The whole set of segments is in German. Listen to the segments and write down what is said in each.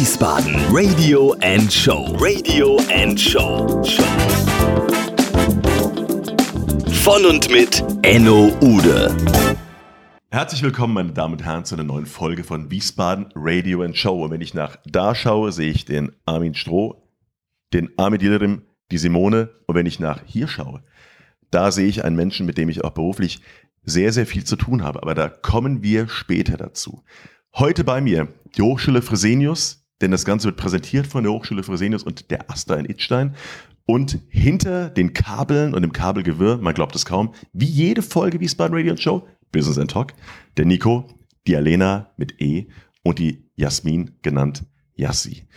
Wiesbaden Radio and Show. Radio and Show. Von und mit Enno Ude. Herzlich willkommen, meine Damen und Herren, zu einer neuen Folge von Wiesbaden Radio and Show. Und wenn ich nach da schaue, sehe ich den Armin Stroh, den Armin Dielerim, die Simone. Und wenn ich nach hier schaue, da sehe ich einen Menschen, mit dem ich auch beruflich sehr, sehr viel zu tun habe. Aber da kommen wir später dazu. Heute bei mir die Hochschule Fresenius, denn das Ganze wird präsentiert von der Hochschule Fresenius und der Asta in Idstein. Und hinter den Kabeln und dem Kabelgewirr, man glaubt es kaum, wie jede Folge Wiesbaden Radio Show, Business and Talk, der Nico, die Alena mit E und die Jasmin genannt Yassi.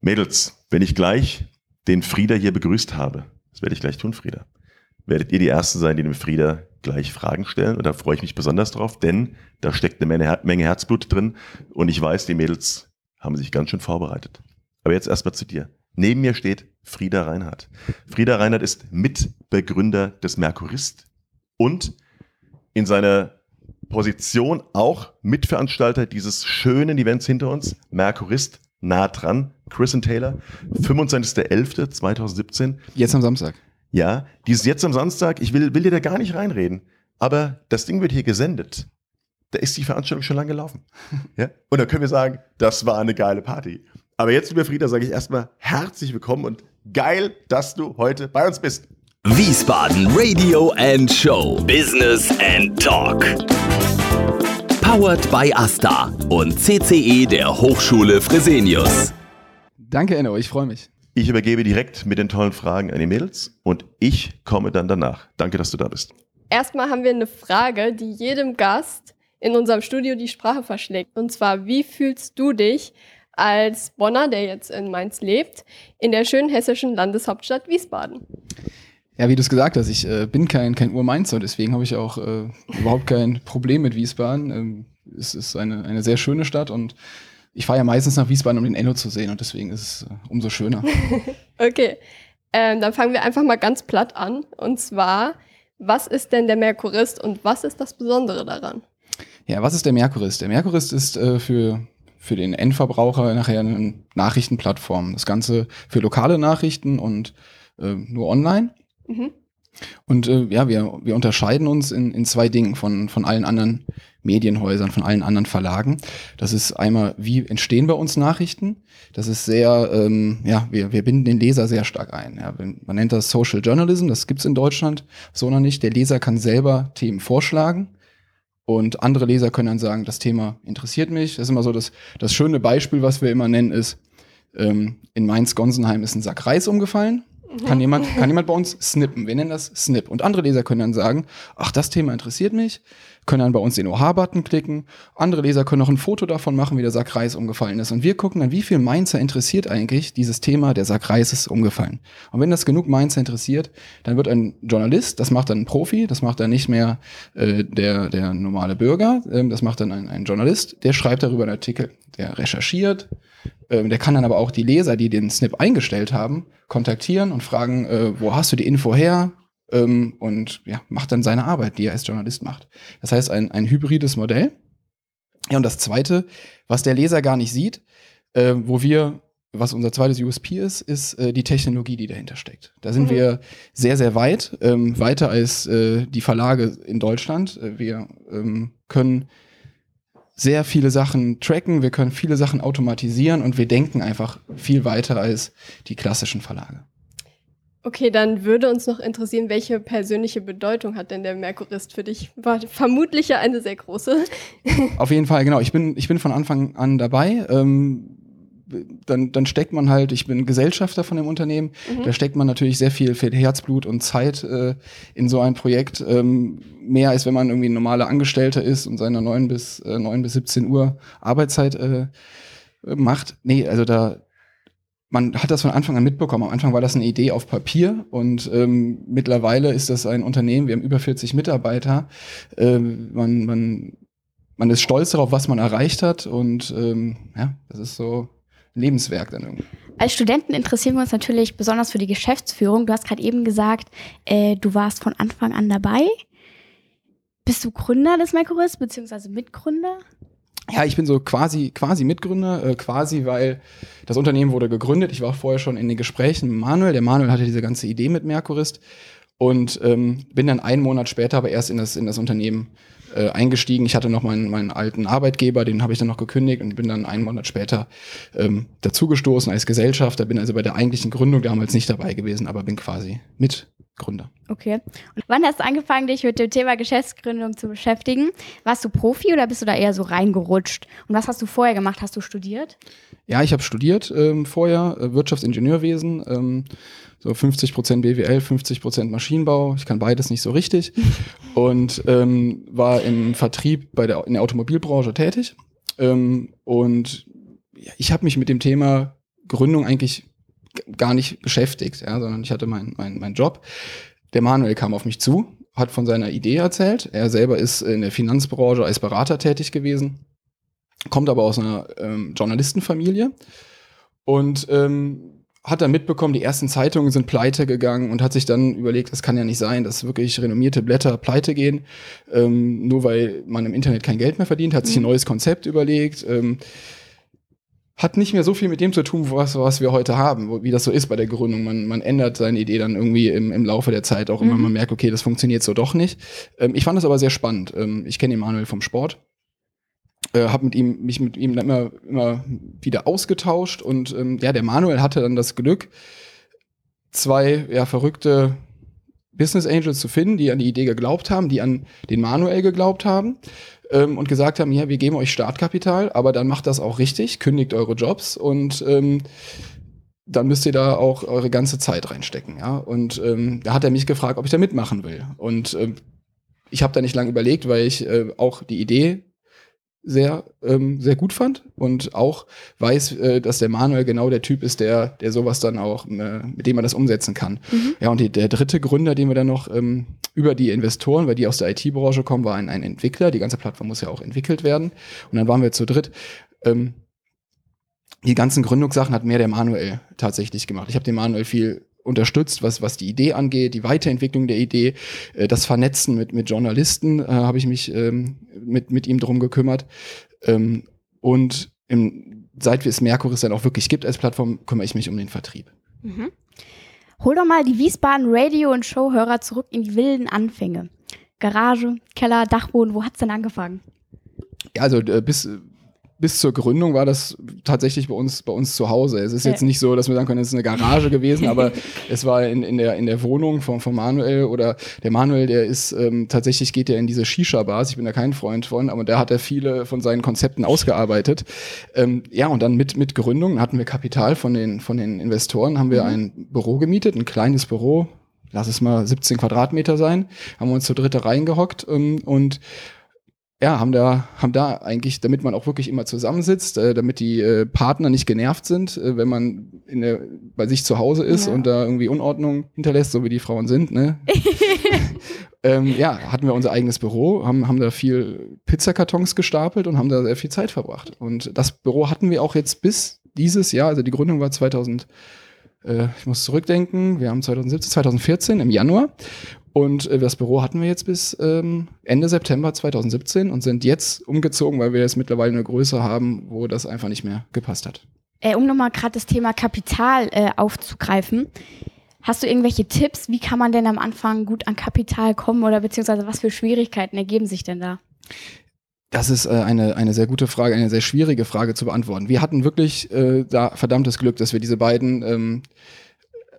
Mädels, wenn ich gleich den Frieda hier begrüßt habe, das werde ich gleich tun, Frieda, werdet ihr die Ersten sein, die dem Frieda gleich Fragen stellen. Und da freue ich mich besonders drauf, denn da steckt eine Menge, Menge Herzblut drin. Und ich weiß, die Mädels haben sich ganz schön vorbereitet. Aber jetzt erstmal zu dir. Neben mir steht Frieda Reinhardt. Frieda Reinhardt ist Mitbegründer des Merkurist und in seiner Position auch Mitveranstalter dieses schönen Events hinter uns, Merkurist, nah dran, Chris and Taylor, 25.11.2017. Jetzt am Samstag. Ja, dieses jetzt am Samstag, ich will, will dir da gar nicht reinreden, aber das Ding wird hier gesendet. Da ist die Veranstaltung schon lange gelaufen. Ja? Und da können wir sagen, das war eine geile Party. Aber jetzt, lieber Frieda, sage ich erstmal herzlich willkommen und geil, dass du heute bei uns bist. Wiesbaden Radio and Show. Business and Talk. Powered by Asta und CCE der Hochschule Fresenius. Danke, Enno, ich freue mich. Ich übergebe direkt mit den tollen Fragen an die Mädels und ich komme dann danach. Danke, dass du da bist. Erstmal haben wir eine Frage, die jedem Gast in unserem Studio die Sprache verschlägt. Und zwar, wie fühlst du dich als Bonner, der jetzt in Mainz lebt, in der schönen hessischen Landeshauptstadt Wiesbaden? Ja, wie du es gesagt hast, ich äh, bin kein, kein Ur-Mainzer, deswegen habe ich auch äh, überhaupt kein Problem mit Wiesbaden. Ähm, es ist eine, eine sehr schöne Stadt und ich fahre ja meistens nach Wiesbaden, um den Enno zu sehen und deswegen ist es äh, umso schöner. okay, ähm, dann fangen wir einfach mal ganz platt an. Und zwar, was ist denn der Merkurist und was ist das Besondere daran? Ja, was ist der Merkurist? Der Merkurist ist äh, für, für den Endverbraucher nachher eine Nachrichtenplattform. Das Ganze für lokale Nachrichten und äh, nur online. Mhm. Und äh, ja, wir, wir unterscheiden uns in, in zwei Dingen von, von allen anderen Medienhäusern, von allen anderen Verlagen. Das ist einmal, wie entstehen bei uns Nachrichten? Das ist sehr, ähm, ja, wir, wir binden den Leser sehr stark ein. Ja. Man nennt das Social Journalism, das gibt's in Deutschland so noch nicht. Der Leser kann selber Themen vorschlagen. Und andere Leser können dann sagen, das Thema interessiert mich. Das ist immer so das, das schöne Beispiel, was wir immer nennen, ist, ähm, in Mainz-Gonsenheim ist ein Sack Reis umgefallen. Kann jemand, kann jemand bei uns snippen? Wir nennen das Snip. Und andere Leser können dann sagen, ach, das Thema interessiert mich, können dann bei uns den OH-Button klicken. Andere Leser können noch ein Foto davon machen, wie der Sack Reis umgefallen ist. Und wir gucken dann, wie viel Mainzer interessiert eigentlich dieses Thema, der Sack Reis ist umgefallen. Und wenn das genug Mainzer interessiert, dann wird ein Journalist, das macht dann ein Profi, das macht dann nicht mehr äh, der, der normale Bürger, äh, das macht dann ein, ein Journalist, der schreibt darüber einen Artikel, der recherchiert, ähm, der kann dann aber auch die Leser, die den Snip eingestellt haben, kontaktieren und fragen, äh, wo hast du die Info her? Ähm, und ja, macht dann seine Arbeit, die er als Journalist macht. Das heißt, ein, ein hybrides Modell. Ja, und das Zweite, was der Leser gar nicht sieht, äh, wo wir, was unser zweites USP ist, ist äh, die Technologie, die dahinter steckt. Da sind mhm. wir sehr, sehr weit, ähm, weiter als äh, die Verlage in Deutschland. Äh, wir ähm, können sehr viele Sachen tracken, wir können viele Sachen automatisieren und wir denken einfach viel weiter als die klassischen Verlage. Okay, dann würde uns noch interessieren, welche persönliche Bedeutung hat denn der Merkurist für dich? War vermutlich ja eine sehr große. Auf jeden Fall, genau. Ich bin, ich bin von Anfang an dabei. Ähm, dann, dann steckt man halt, ich bin Gesellschafter von dem Unternehmen, mhm. da steckt man natürlich sehr viel, viel Herzblut und Zeit äh, in so ein Projekt, ähm, mehr als wenn man irgendwie ein normaler Angestellter ist und seine neun bis äh, 9 bis 17 Uhr Arbeitszeit äh, macht. Nee, also da, man hat das von Anfang an mitbekommen. Am Anfang war das eine Idee auf Papier und ähm, mittlerweile ist das ein Unternehmen, wir haben über 40 Mitarbeiter. Ähm, man, man, man ist stolz darauf, was man erreicht hat und ähm, ja, das ist so Lebenswerk dann irgendwie. Als Studenten interessieren wir uns natürlich besonders für die Geschäftsführung. Du hast gerade eben gesagt, äh, du warst von Anfang an dabei. Bist du Gründer des Microris, beziehungsweise Mitgründer? Ja, ich bin so quasi, quasi Mitgründer, äh, quasi, weil das Unternehmen wurde gegründet. Ich war vorher schon in den Gesprächen mit Manuel. Der Manuel hatte diese ganze Idee mit Merkurist und ähm, bin dann einen Monat später aber erst in das, in das Unternehmen äh, eingestiegen. Ich hatte noch meinen, meinen alten Arbeitgeber, den habe ich dann noch gekündigt und bin dann einen Monat später ähm, dazugestoßen als Gesellschafter. Bin also bei der eigentlichen Gründung damals nicht dabei gewesen, aber bin quasi Mitgründer. Okay. Und wann hast du angefangen, dich mit dem Thema Geschäftsgründung zu beschäftigen? Warst du Profi oder bist du da eher so reingerutscht? Und was hast du vorher gemacht? Hast du studiert? Ja, ich habe studiert ähm, vorher, äh, Wirtschaftsingenieurwesen. Ähm, so 50 Prozent BWL, 50 Prozent Maschinenbau. Ich kann beides nicht so richtig. und ähm, war im Vertrieb bei der, in der Automobilbranche tätig. Ähm, und ja, ich habe mich mit dem Thema Gründung eigentlich gar nicht beschäftigt, ja, sondern ich hatte meinen mein, mein Job. Der Manuel kam auf mich zu, hat von seiner Idee erzählt. Er selber ist in der Finanzbranche als Berater tätig gewesen, kommt aber aus einer ähm, Journalistenfamilie und ähm, hat dann mitbekommen, die ersten Zeitungen sind pleite gegangen und hat sich dann überlegt, das kann ja nicht sein, dass wirklich renommierte Blätter pleite gehen, ähm, nur weil man im Internet kein Geld mehr verdient, hat sich ein Mhm. neues Konzept überlegt, ähm, hat nicht mehr so viel mit dem zu tun, was, was wir heute haben, wie das so ist bei der Gründung. Man, man ändert seine Idee dann irgendwie im, im Laufe der Zeit auch immer, Mhm. man merkt, okay, das funktioniert so doch nicht. Ähm, ich fand das aber sehr spannend. Ähm, ich kenne den Manuel vom Sport äh, habe mit ihm mich mit ihm immer immer wieder ausgetauscht und ähm, ja der Manuel hatte dann das Glück zwei ja verrückte Business Angels zu finden, die an die Idee geglaubt haben, die an den Manuel geglaubt haben ähm, und gesagt haben, ja wir geben euch Startkapital, aber dann macht das auch richtig, kündigt eure Jobs und ähm, dann müsst ihr da auch eure ganze Zeit reinstecken, ja. Und ähm, da hat er mich gefragt, ob ich da mitmachen will. Und ähm, ich habe da nicht lange überlegt, weil ich äh, auch die Idee sehr, ähm, sehr gut fand und auch weiß, äh, dass der Manuel genau der Typ ist, der, der sowas dann auch, äh, mit dem man das umsetzen kann. Mhm. Ja, und die, der dritte Gründer, den wir dann noch ähm, über die Investoren, weil die aus der IT-Branche kommen, war ein, ein Entwickler. Die ganze Plattform muss ja auch entwickelt werden. Und dann waren wir zu dritt. Ähm, die ganzen Gründungssachen hat mehr der Manuel tatsächlich gemacht. Ich habe den Manuel viel unterstützt, was, was die Idee angeht, die Weiterentwicklung der Idee, äh, das Vernetzen mit, mit Journalisten, äh, habe ich mich ähm, mit, mit ihm drum gekümmert. Ähm, und im, seit es Mercuris dann auch wirklich gibt als Plattform, kümmere ich mich um den Vertrieb. Mhm. Hol doch mal die Wiesbaden Radio- und Showhörer zurück in die wilden Anfänge. Garage, Keller, Dachboden, wo hat's denn angefangen? Ja, also äh, bis, bis zur Gründung war das tatsächlich bei uns, bei uns zu Hause. Es ist jetzt nicht so, dass wir sagen können, es ist eine Garage gewesen, aber es war in, in, der, in der Wohnung von, von Manuel oder der Manuel, der ist ähm, tatsächlich geht er in diese Shisha-Bars, ich bin da kein Freund von, aber da hat er viele von seinen Konzepten ausgearbeitet. Ähm, ja, und dann mit, mit Gründung hatten wir Kapital von den, von den Investoren, haben wir ein Büro gemietet, ein kleines Büro, lass es mal 17 Quadratmeter sein, haben wir uns zu dritte reingehockt ähm, und ja, haben da, haben da eigentlich, damit man auch wirklich immer zusammensitzt, äh, damit die äh, Partner nicht genervt sind, äh, wenn man in der, bei sich zu Hause ist Ja. und da irgendwie Unordnung hinterlässt, so wie die Frauen sind, ne? ähm, ja, hatten wir unser eigenes Büro, haben, haben da viel Pizzakartons gestapelt und haben da sehr viel Zeit verbracht. Und das Büro hatten wir auch jetzt bis dieses Jahr, also die Gründung war 2000, äh, ich muss zurückdenken, wir haben 2017, 2014 im Januar. Und äh, das Büro hatten wir jetzt bis ähm, Ende September 2017 und sind jetzt umgezogen, weil wir jetzt mittlerweile eine Größe haben, wo das einfach nicht mehr gepasst hat. Äh, um nochmal gerade das Thema Kapital äh, aufzugreifen. Hast du irgendwelche Tipps? Wie kann man denn am Anfang gut an Kapital kommen oder beziehungsweise was für Schwierigkeiten ergeben sich denn da? Das ist äh, eine, eine sehr gute Frage, eine sehr schwierige Frage zu beantworten. Wir hatten wirklich äh, da verdammtes Glück, dass wir diese beiden ähm,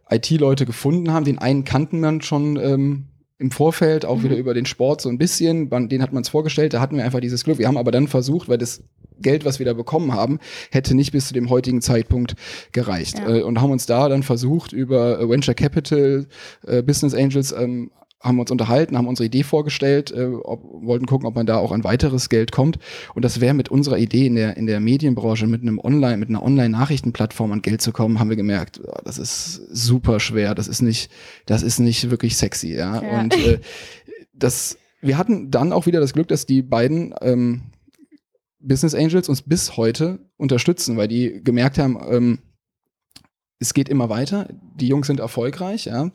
IT-Leute gefunden haben. Den einen kannten man schon ähm, im Vorfeld, auch Mhm. wieder über den Sport so ein bisschen. Den hat man es vorgestellt, da hatten wir einfach dieses Glück. Wir haben aber dann versucht, weil das Geld, was wir da bekommen haben, hätte nicht bis zu dem heutigen Zeitpunkt gereicht. Ja. Äh, und haben uns da dann versucht, über Venture Capital, äh, Business Angels, ähm, haben uns unterhalten, haben unsere Idee vorgestellt, äh, ob, wollten gucken, ob man da auch an weiteres Geld kommt. Und das wäre mit unserer Idee in der, in der Medienbranche, mit einem Online, mit einer Online-Nachrichtenplattform an Geld zu kommen, haben wir gemerkt, ah, das ist super schwer, das ist nicht, das ist nicht wirklich sexy, ja. Ja. Und äh, das, wir hatten dann auch wieder das Glück, dass die beiden ähm, Business Angels uns bis heute unterstützen, weil die gemerkt haben, ähm, es geht immer weiter, die Jungs sind erfolgreich, ja,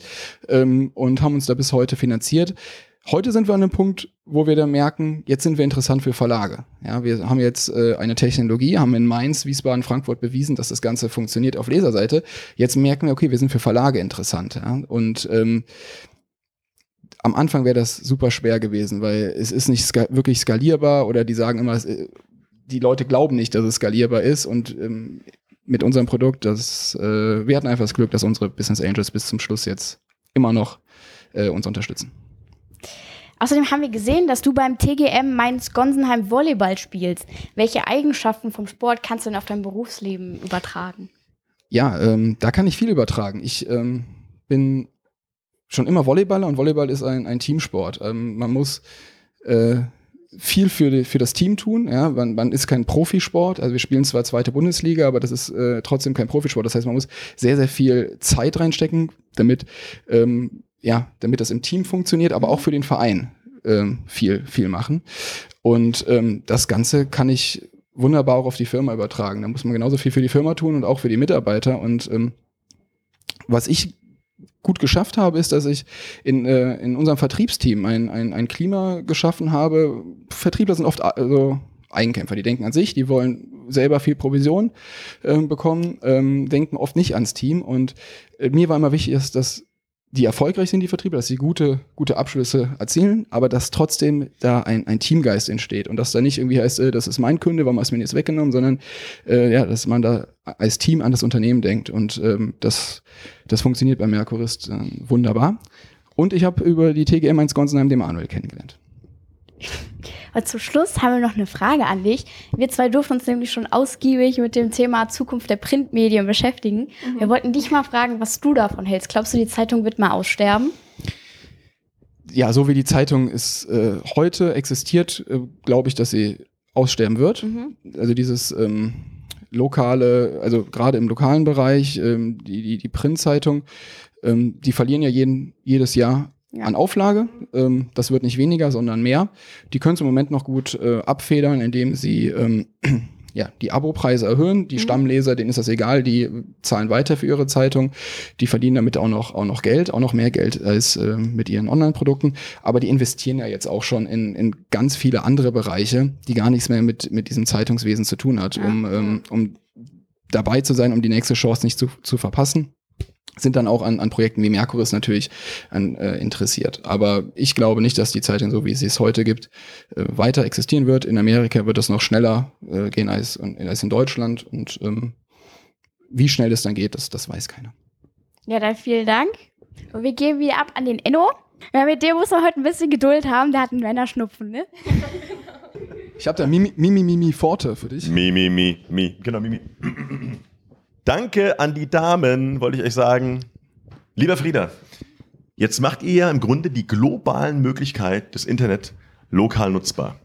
ähm, und haben uns da bis heute finanziert. Heute sind wir an einem Punkt, wo wir dann merken, jetzt sind wir interessant für Verlage. Ja, wir haben jetzt äh, eine Technologie, haben in Mainz, Wiesbaden, Frankfurt bewiesen, dass das Ganze funktioniert auf Leserseite. Jetzt merken wir, okay, wir sind für Verlage interessant. Ja? Und ähm, am Anfang wäre das super schwer gewesen, weil es ist nicht ska wirklich skalierbar oder die sagen immer, äh, die Leute glauben nicht, dass es skalierbar ist und ähm, mit unserem Produkt, das, äh, wir hatten einfach das Glück, dass unsere Business Angels bis zum Schluss jetzt immer noch äh, uns unterstützen. Außerdem haben wir gesehen, dass du beim TGM Mainz-Gonsenheim Volleyball spielst. Welche Eigenschaften vom Sport kannst du denn auf dein Berufsleben übertragen? Ja, ähm, da kann ich viel übertragen. Ich ähm, bin schon immer Volleyballer und Volleyball ist ein, ein Teamsport. Ähm, man muss äh, viel für, die, für das Team tun. Ja? Man, man ist kein Profisport. Also wir spielen zwar zweite Bundesliga, aber das ist äh, trotzdem kein Profisport. Das heißt, man muss sehr, sehr viel Zeit reinstecken, damit, ähm, ja, damit das im Team funktioniert, aber auch für den Verein ähm, viel, viel machen. Und ähm, das Ganze kann ich wunderbar auch auf die Firma übertragen. Da muss man genauso viel für die Firma tun und auch für die Mitarbeiter. Und ähm, was ich gut geschafft habe, ist, dass ich in, äh, in unserem Vertriebsteam ein, ein, ein Klima geschaffen habe. Vertriebler sind oft also Eigenkämpfer, die denken an sich, die wollen selber viel Provision äh, bekommen, ähm, denken oft nicht ans Team. Und äh, mir war immer wichtig, dass, dass die erfolgreich sind, die Vertriebler, dass sie gute, gute Abschlüsse erzielen, aber dass trotzdem da ein, ein Teamgeist entsteht und dass da nicht irgendwie heißt, äh, das ist mein Kunde, warum hast du mir jetzt weggenommen, sondern äh, ja, dass man da als Team an das Unternehmen denkt und ähm, das, das funktioniert bei Mercurist äh, wunderbar. Und ich habe über die TGM 1 Gonsenheim den Manuel kennengelernt. Und zum Schluss haben wir noch eine Frage an dich. Wir zwei durften uns nämlich schon ausgiebig mit dem Thema Zukunft der Printmedien beschäftigen. Mhm. Wir wollten dich mal fragen, was du davon hältst. Glaubst du, die Zeitung wird mal aussterben? Ja, so wie die Zeitung ist äh, heute existiert, äh, glaube ich, dass sie aussterben wird. Mhm. Also dieses ähm, lokale, also gerade im lokalen Bereich, ähm, die, die, die Printzeitung, ähm, die verlieren ja jeden, jedes Jahr ja. an Auflage. Ähm, das wird nicht weniger, sondern mehr. Die können es im Moment noch gut äh, abfedern, indem sie ähm, ja, die Abopreise erhöhen. Die mhm. Stammleser, denen ist das egal, die zahlen weiter für ihre Zeitung. Die verdienen damit auch noch, auch noch Geld, auch noch mehr Geld als äh, mit ihren Online-Produkten. Aber die investieren ja jetzt auch schon in, in ganz viele andere Bereiche, die gar nichts mehr mit, mit diesem Zeitungswesen zu tun hat, ja. um, ähm, um dabei zu sein, um die nächste Chance nicht zu, zu verpassen sind dann auch an, an Projekten wie Mercuris natürlich an, äh, interessiert. Aber ich glaube nicht, dass die Zeitung, so wie sie es heute gibt, äh, weiter existieren wird. In Amerika wird es noch schneller äh, gehen als, als in Deutschland. Und ähm, wie schnell das dann geht, das, das weiß keiner. Ja, dann vielen Dank. Und wir gehen wieder ab an den Enno. Ja, mit dem muss man heute ein bisschen Geduld haben. Der hat einen Männerschnupfen, ne? Ich habe da Mimi, Mimi, Mimi Forte für dich. Mimi, Mimi, Mimi. Genau, Mimi. Danke an die Damen, wollte ich euch sagen. Lieber Frieda, jetzt macht ihr ja im Grunde die globalen Möglichkeiten des Internet lokal nutzbar.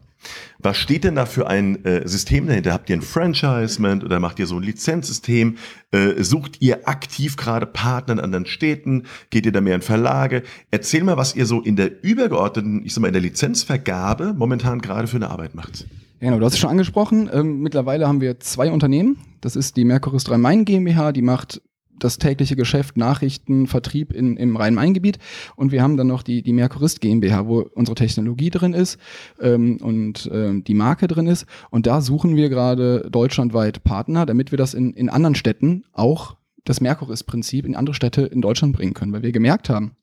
Was steht denn da für ein äh, System dahinter? Habt ihr ein Franchisement oder macht ihr so ein Lizenzsystem? Äh, sucht ihr aktiv gerade Partner in anderen Städten? Geht ihr da mehr in Verlage? Erzähl mal, was ihr so in der übergeordneten, ich sag mal, in der Lizenzvergabe momentan gerade für eine Arbeit macht. Genau, du hast es schon angesprochen. Ähm, mittlerweile haben wir zwei Unternehmen. Das ist die Mercurus Rhein-Main GmbH, die macht das tägliche Geschäft, Nachrichten, Vertrieb in, im Rhein-Main-Gebiet. Und wir haben dann noch die, die Mercurist GmbH, wo unsere Technologie drin ist ähm, und ähm, die Marke drin ist. Und da suchen wir gerade deutschlandweit Partner, damit wir das in, in anderen Städten auch das Mercurist-Prinzip in andere Städte in Deutschland bringen können, weil wir gemerkt haben,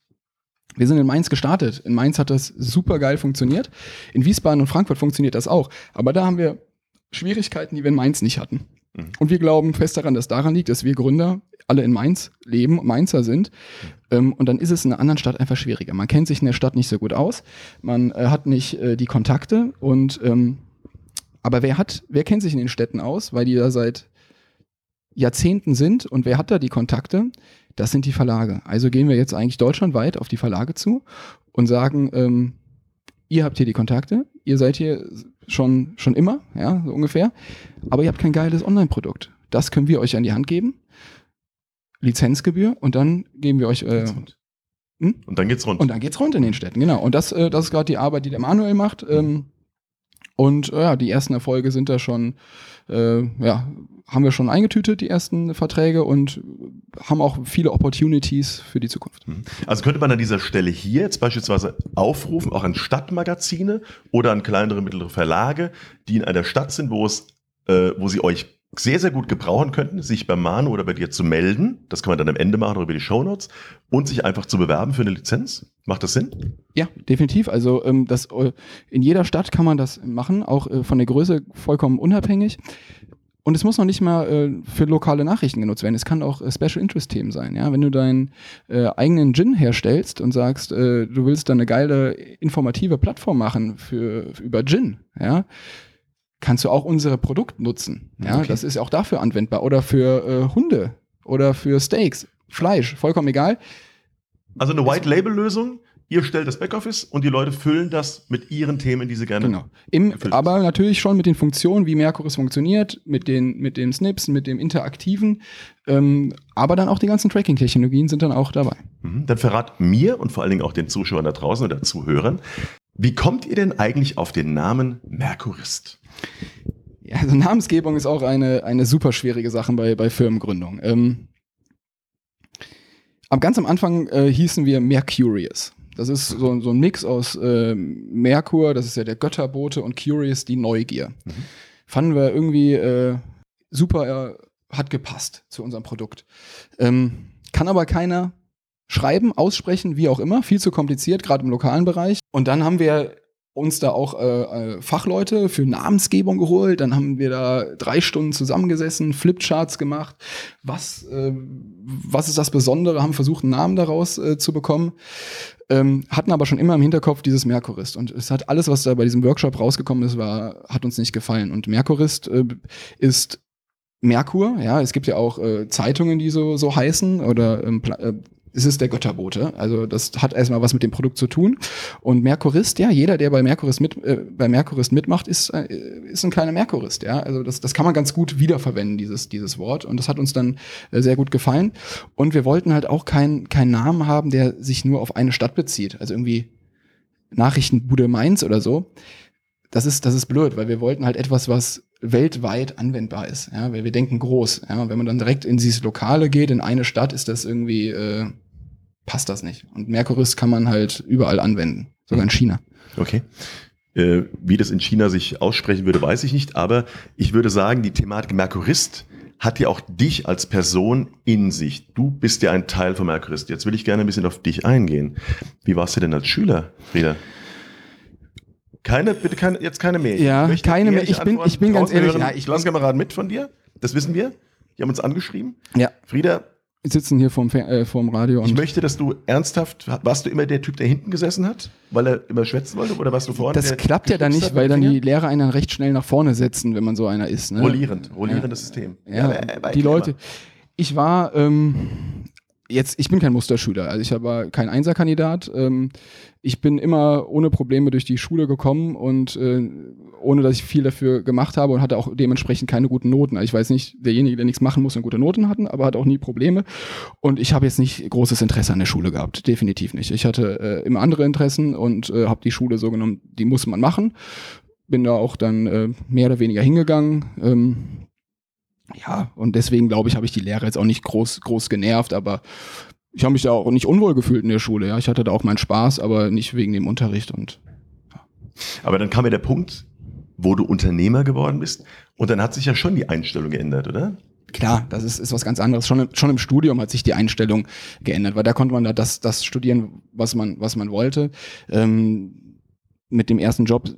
wir sind in Mainz gestartet. In Mainz hat das super geil funktioniert. In Wiesbaden und Frankfurt funktioniert das auch. Aber da haben wir Schwierigkeiten, die wir in Mainz nicht hatten. Mhm. Und wir glauben fest daran, dass daran liegt, dass wir Gründer alle in Mainz leben, Mainzer sind. Mhm. Ähm, und dann ist es in einer anderen Stadt einfach schwieriger. Man kennt sich in der Stadt nicht so gut aus. Man äh, hat nicht äh, die Kontakte. Und ähm, aber wer hat, wer kennt sich in den Städten aus, weil die da seit Jahrzehnten sind und wer hat da die Kontakte? Das sind die Verlage. Also gehen wir jetzt eigentlich deutschlandweit auf die Verlage zu und sagen, ähm, ihr habt hier die Kontakte, ihr seid hier schon, schon immer, ja, so ungefähr, aber ihr habt kein geiles Online-Produkt. Das können wir euch an die Hand geben. Lizenzgebühr und dann geben wir euch. Äh, hm? Und dann geht's rund. Und dann geht's rund in den Städten, genau. Und das, äh, das ist gerade die Arbeit, die der Manuel macht. Ähm, und äh, ja, die ersten Erfolge sind da schon, äh, ja, haben wir schon eingetütet, die ersten Verträge und haben auch viele Opportunities für die Zukunft. Mhm. Also könnte man an dieser Stelle hier jetzt beispielsweise aufrufen, auch an Stadtmagazine oder an kleinere, mittlere Verlage, die in einer Stadt sind, wo es, äh, wo sie euch sehr, sehr gut gebrauchen könnten, sich bei Manu oder bei dir zu melden. Das kann man dann am Ende machen oder über die Shownotes und sich einfach zu bewerben für eine Lizenz. Macht das Sinn? Ja, definitiv. Also ähm, das, äh, in jeder Stadt kann man das machen, auch äh, von der Größe vollkommen unabhängig. Und es muss noch nicht mal äh, für lokale Nachrichten genutzt werden. Es kann auch äh, Special Interest Themen sein. Ja, wenn du deinen äh, eigenen Gin herstellst und sagst, äh, du willst da eine geile informative Plattform machen für, für über Gin, ja, kannst du auch unsere Produkt nutzen. Ja, Okay. das ist auch dafür anwendbar oder für äh, Hunde oder für Steaks, Fleisch, vollkommen egal. Also eine White-Label-Lösung. Ihr stellt das Backoffice und die Leute füllen das mit ihren Themen, die sie gerne. Genau. Im, aber natürlich schon mit den Funktionen, wie Mercuris funktioniert, mit den, mit den Snips, mit dem Interaktiven. Ähm, aber dann auch die ganzen Tracking-Technologien sind dann auch dabei. Mhm. Dann verrat mir und vor allen Dingen auch den Zuschauern da draußen oder Zuhörern, wie kommt ihr denn eigentlich auf den Namen Merkurist? Ja, also Namensgebung ist auch eine, eine super schwierige Sache bei, bei Firmengründung. Ähm, am ganz am Anfang äh, hießen wir Mercurius. Das ist so, so ein Mix aus äh, Merkur, das ist ja der Götterbote, und Curious, die Neugier. Fanden wir irgendwie äh, super, äh, hat gepasst zu unserem Produkt. Ähm, kann aber keiner schreiben, aussprechen, wie auch immer. Viel zu kompliziert, gerade im lokalen Bereich. Und dann haben wir uns da auch äh, äh, Fachleute für Namensgebung geholt. Dann haben wir da drei Stunden zusammengesessen, Flipcharts gemacht. Was, äh, was ist das Besondere? Haben versucht, einen Namen daraus äh, zu bekommen. Ähm, hatten aber schon immer im Hinterkopf dieses Merkurist. Und es hat alles, was da bei diesem Workshop rausgekommen ist, war, hat uns nicht gefallen. Und Merkurist äh, ist Merkur, ja, es gibt ja auch äh, Zeitungen, die so, so heißen, oder ähm, Äh, es ist der Götterbote. Also das hat erstmal was mit dem Produkt zu tun. Und Merkurist, ja, jeder, der bei Merkurist, mit, äh, bei Merkurist mitmacht, ist, äh, ist ein kleiner Merkurist, ja. Also das, das kann man ganz gut wiederverwenden, dieses, dieses Wort. Und das hat uns dann äh, sehr gut gefallen. Und wir wollten halt auch keinen keinen Namen haben, der sich nur auf eine Stadt bezieht. Also irgendwie Nachrichtenbude Mainz oder so. Das ist, das ist blöd, weil wir wollten halt etwas, was weltweit anwendbar ist. Ja, weil wir denken groß. Ja, wenn man dann direkt in dieses Lokale geht, in eine Stadt, ist das irgendwie, äh, passt das nicht. Und Mercuris kann man halt überall anwenden. Sogar in China. Okay. Äh, wie das in China sich aussprechen würde, weiß ich nicht, aber ich würde sagen, die Thematik Merkurist hat ja auch dich als Person in sich. Du bist ja ein Teil von Merkurist. Jetzt will ich gerne ein bisschen auf dich eingehen. Wie warst du denn als Schüler, Frieda? Keine, bitte keine, jetzt keine mehr. Ja, möchte keine mehr. Ich bin- ich bin ganz ehrlich, ja, ich- Klassenkameraden mit von dir? Das wissen wir. Die haben uns angeschrieben. Ja. Frieda, sitzen hier vorm, äh, vorm Radio ich möchte, dass du ernsthaft, warst du immer der Typ, der hinten gesessen hat, weil er immer schwätzen wollte, oder warst du vorne? das klappt ja dann nicht, weil dann die Lehrer einen dann recht schnell nach vorne setzen, wenn man so einer ist. Ne? Rollierend, rollierendes System. Ja, äh, die Leute. Ich war ähm, jetzt, ich bin kein Musterschüler, also ich war kein Einserkandidat. Ähm, ich bin immer ohne Probleme durch die Schule gekommen und äh, ohne dass ich viel dafür gemacht habe und hatte auch dementsprechend keine guten Noten. Also ich weiß nicht, derjenige, der nichts machen muss und gute Noten hatten, aber hat auch nie Probleme. Und ich habe jetzt nicht großes Interesse an der Schule gehabt, definitiv nicht. Ich hatte äh, immer andere Interessen und äh, habe die Schule so genommen, die muss man machen. Bin da auch dann äh, mehr oder weniger hingegangen. Ähm, ja, und deswegen glaube ich, habe ich die Lehrer jetzt auch nicht groß, groß genervt, aber ich habe mich da auch nicht unwohl gefühlt in der Schule. Ja, ich hatte da auch meinen Spaß, aber nicht wegen dem Unterricht und Aber dann kam ja der Punkt, wo du Unternehmer geworden bist und dann hat sich ja schon die Einstellung geändert, oder? klar, das ist, ist was ganz anderes. Schon, im- schon im Studium hat sich die Einstellung geändert, weil da konnte man da das, das studieren, was man, was man wollte. Ähm, mit dem ersten Job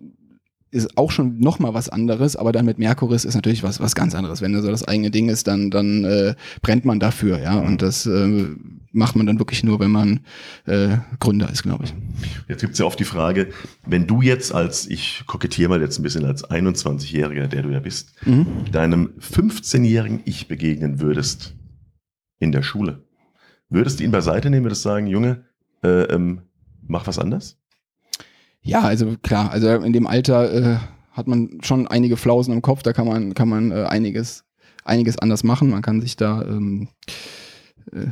ist auch schon noch mal was anderes, aber dann mit Merkuris ist natürlich was, was ganz anderes. Wenn das so das eigene Ding ist, dann, dann äh, brennt man dafür, ja. Und das äh, macht man dann wirklich nur, wenn man äh, Gründer ist, glaube ich. Jetzt gibt es ja oft die Frage, wenn du jetzt als, ich kokettiere mal jetzt ein bisschen als 21-Jähriger, der du ja bist, Mhm. deinem 15-jährigen Ich begegnen würdest in der Schule, würdest du ihn beiseite nehmen, würdest sagen, Junge, äh, ähm, mach was anders? Ja, also klar, also in dem Alter äh, hat man schon einige Flausen im Kopf, da kann man, kann man äh, einiges, einiges anders machen. Man kann sich da ähm, äh,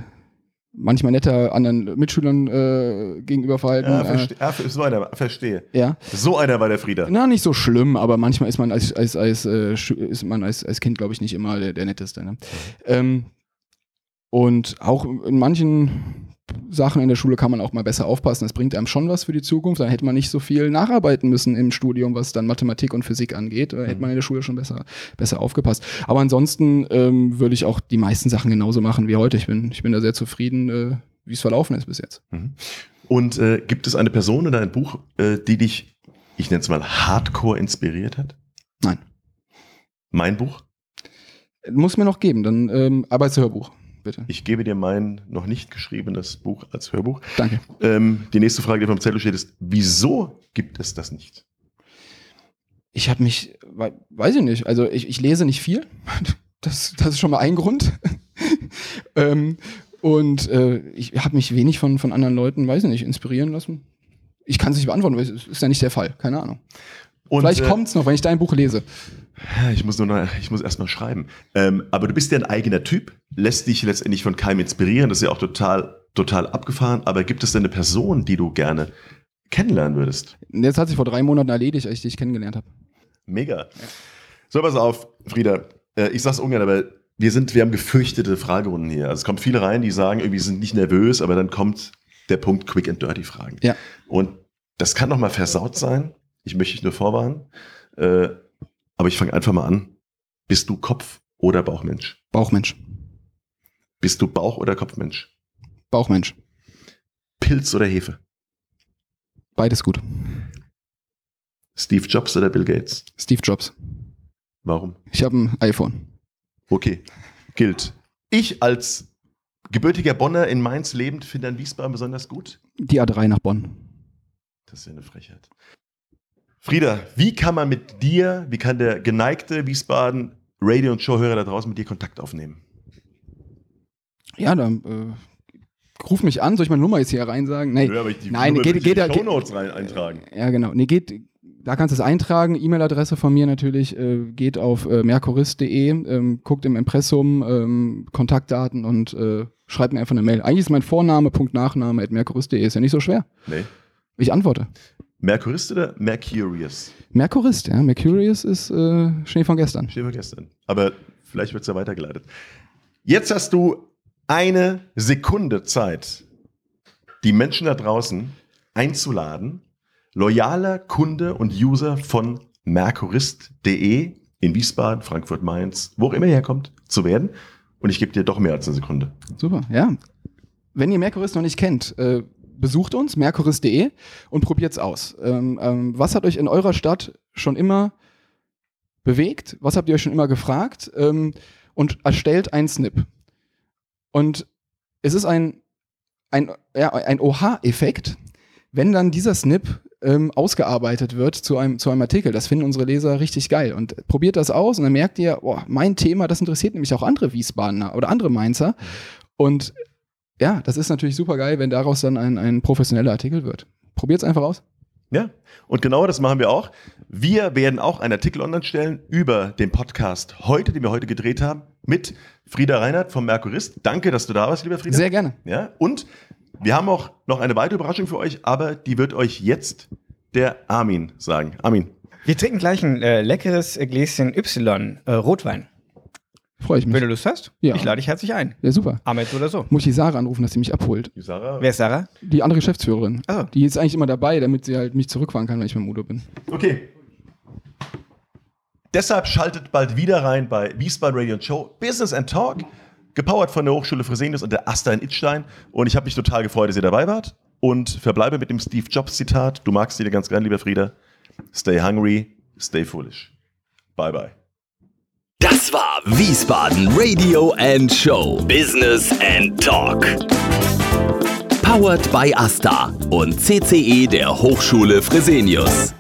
manchmal netter anderen Mitschülern äh, gegenüber verhalten. Ja, äh, verste ja, so einer, verstehe. ja. So einer war der Frieda. Na, nicht so schlimm, aber manchmal ist man als, als, als, äh, ist man als, als Kind, glaube ich, nicht immer der, der Netteste. Ne? Ähm, Und auch in manchen Sachen in der Schule kann man auch mal besser aufpassen. Das bringt einem schon was für die Zukunft. Dann hätte man nicht so viel nacharbeiten müssen im Studium, was dann Mathematik und Physik angeht. Da hätte man in der Schule schon besser, besser aufgepasst. Aber ansonsten ähm, würde ich auch die meisten Sachen genauso machen wie heute. Ich bin, ich bin da sehr zufrieden, äh, wie es verlaufen ist bis jetzt. Mhm. Und äh, gibt es eine Person oder ein Buch, äh, die dich, ich nenne es mal, hardcore inspiriert hat? Nein. Mein Buch? Muss mir noch geben, dann ähm, Arbeitshörbuch, bitte. Ich gebe dir mein noch nicht geschriebenes Buch als Hörbuch. Danke. Ähm, die nächste Frage, die dem Zettel steht, ist, wieso gibt es das nicht? Ich habe mich, wei- weiß ich nicht, also ich, ich lese nicht viel. Das, das ist schon mal ein Grund. ähm, und äh, ich habe mich wenig von, von anderen Leuten, weiß ich nicht, inspirieren lassen. Ich kann es nicht beantworten, weil es ist ja nicht der Fall. Keine Ahnung. Und, Vielleicht äh, kommt's noch, wenn ich dein Buch lese. Ich muss nur noch, ich muss erst mal schreiben. Ähm, aber du bist ja ein eigener Typ, lässt dich letztendlich von keinem inspirieren. Das ist ja auch total, total abgefahren. Aber gibt es denn eine Person, die du gerne kennenlernen würdest? Jetzt hat sich vor drei Monaten erledigt, als ich dich kennengelernt habe. Mega. So, pass auf, Frieda. Äh, ich sag's ungern, aber wir sind, wir haben gefürchtete Fragerunden hier. Also es kommen viele rein, die sagen, irgendwie sind nicht nervös, aber dann kommt der Punkt Quick and Dirty Fragen. Ja. Und das kann noch mal versaut sein. Ich möchte dich nur vorwarnen. Äh, aber ich fange einfach mal an. Bist du Kopf- oder Bauchmensch? Bauchmensch. Bist du Bauch- oder Kopfmensch? Bauchmensch. Pilz oder Hefe? Beides gut. Steve Jobs oder Bill Gates? Steve Jobs. Warum? Ich habe ein iPhone. Okay, gilt. Ich als gebürtiger Bonner in Mainz lebend finde an Wiesbaden besonders gut. Die A3 nach Bonn. Das ist ja eine Frechheit. Frieda, wie kann man mit dir, wie kann der geneigte Wiesbaden Radio- und Showhörer da draußen mit dir Kontakt aufnehmen? Ja, dann äh, ruf mich an. Soll ich meine Nummer jetzt hier rein sagen? Nee. aber ich die Nein, Nummer geht- ich in geht- die geht- Shownotes rein eintragen. Ja, genau. Nee, geht, da kannst du es eintragen. E-Mail-Adresse von mir natürlich. Äh, geht auf äh, mercurist.de, ähm, guckt im Impressum ähm, Kontaktdaten und äh, schreibt mir einfach eine Mail. Eigentlich ist mein Vorname, Punkt Nachname at mercurist.de. Ist ja nicht so schwer. Nee. Ich antworte. Mercurist oder Mercurius? Mercurist, ja. Mercurius ist äh, Schnee von gestern. Steht von gestern. Aber vielleicht wird es ja weitergeleitet. Jetzt hast du eine Sekunde Zeit, die Menschen da draußen einzuladen, loyaler Kunde und User von mercurist.de in Wiesbaden, Frankfurt, Mainz, wo auch immer ihr herkommt, zu werden. Und ich gebe dir doch mehr als eine Sekunde. Super, ja. Wenn ihr Mercurist noch nicht kennt, äh, besucht uns, mercurist.de und probiert's aus. Ähm, ähm, was hat euch in eurer Stadt schon immer bewegt? Was habt ihr euch schon immer gefragt? Ähm, und erstellt einen Snip. Und es ist ein, ein, ja, ein Oha-Effekt, wenn dann dieser Snip ähm, ausgearbeitet wird zu einem, zu einem Artikel. Das finden unsere Leser richtig geil. Und probiert das aus und dann merkt ihr, boah, mein Thema, das interessiert nämlich auch andere Wiesbadener oder andere Mainzer. Und ja, das ist natürlich super geil, wenn daraus dann ein, ein professioneller Artikel wird. Probiert's einfach aus. Ja, und genau das machen wir auch. Wir werden auch einen Artikel online stellen über den Podcast heute, den wir heute gedreht haben, mit Frieda Reinhardt vom Merkurist. Danke, dass du da warst, lieber Frieda. Sehr gerne. Ja, und wir haben auch noch eine weitere Überraschung für euch, aber die wird euch jetzt der Armin sagen. Armin. Wir trinken gleich ein äh, leckeres Gläschen Y, äh, Rotwein. Freue ich Wenn mich. du Lust hast, Ja. ich lade dich herzlich ein. Ja, super. Ahmed oder so. Muss ich die Sarah anrufen, dass sie mich abholt. Die Sarah. Wer ist Sarah? Die andere Geschäftsführerin. Oh. Die ist eigentlich immer dabei, damit sie halt mich zurückfahren kann, wenn ich mit Udo bin. Okay. Deshalb schaltet bald wieder rein bei Wiesbaden Radio and Show Business and Talk, gepowert von der Hochschule Fresenius und der Asta in Itstein. Und ich habe mich total gefreut, dass ihr dabei wart und verbleibe mit dem Steve Jobs Zitat. Du magst ihn ja ganz gern, lieber Frieda. Stay hungry, stay foolish. Bye bye. Das war Wiesbaden Radio and Show. Business and Talk. Powered by Asta und CCE der Hochschule Fresenius.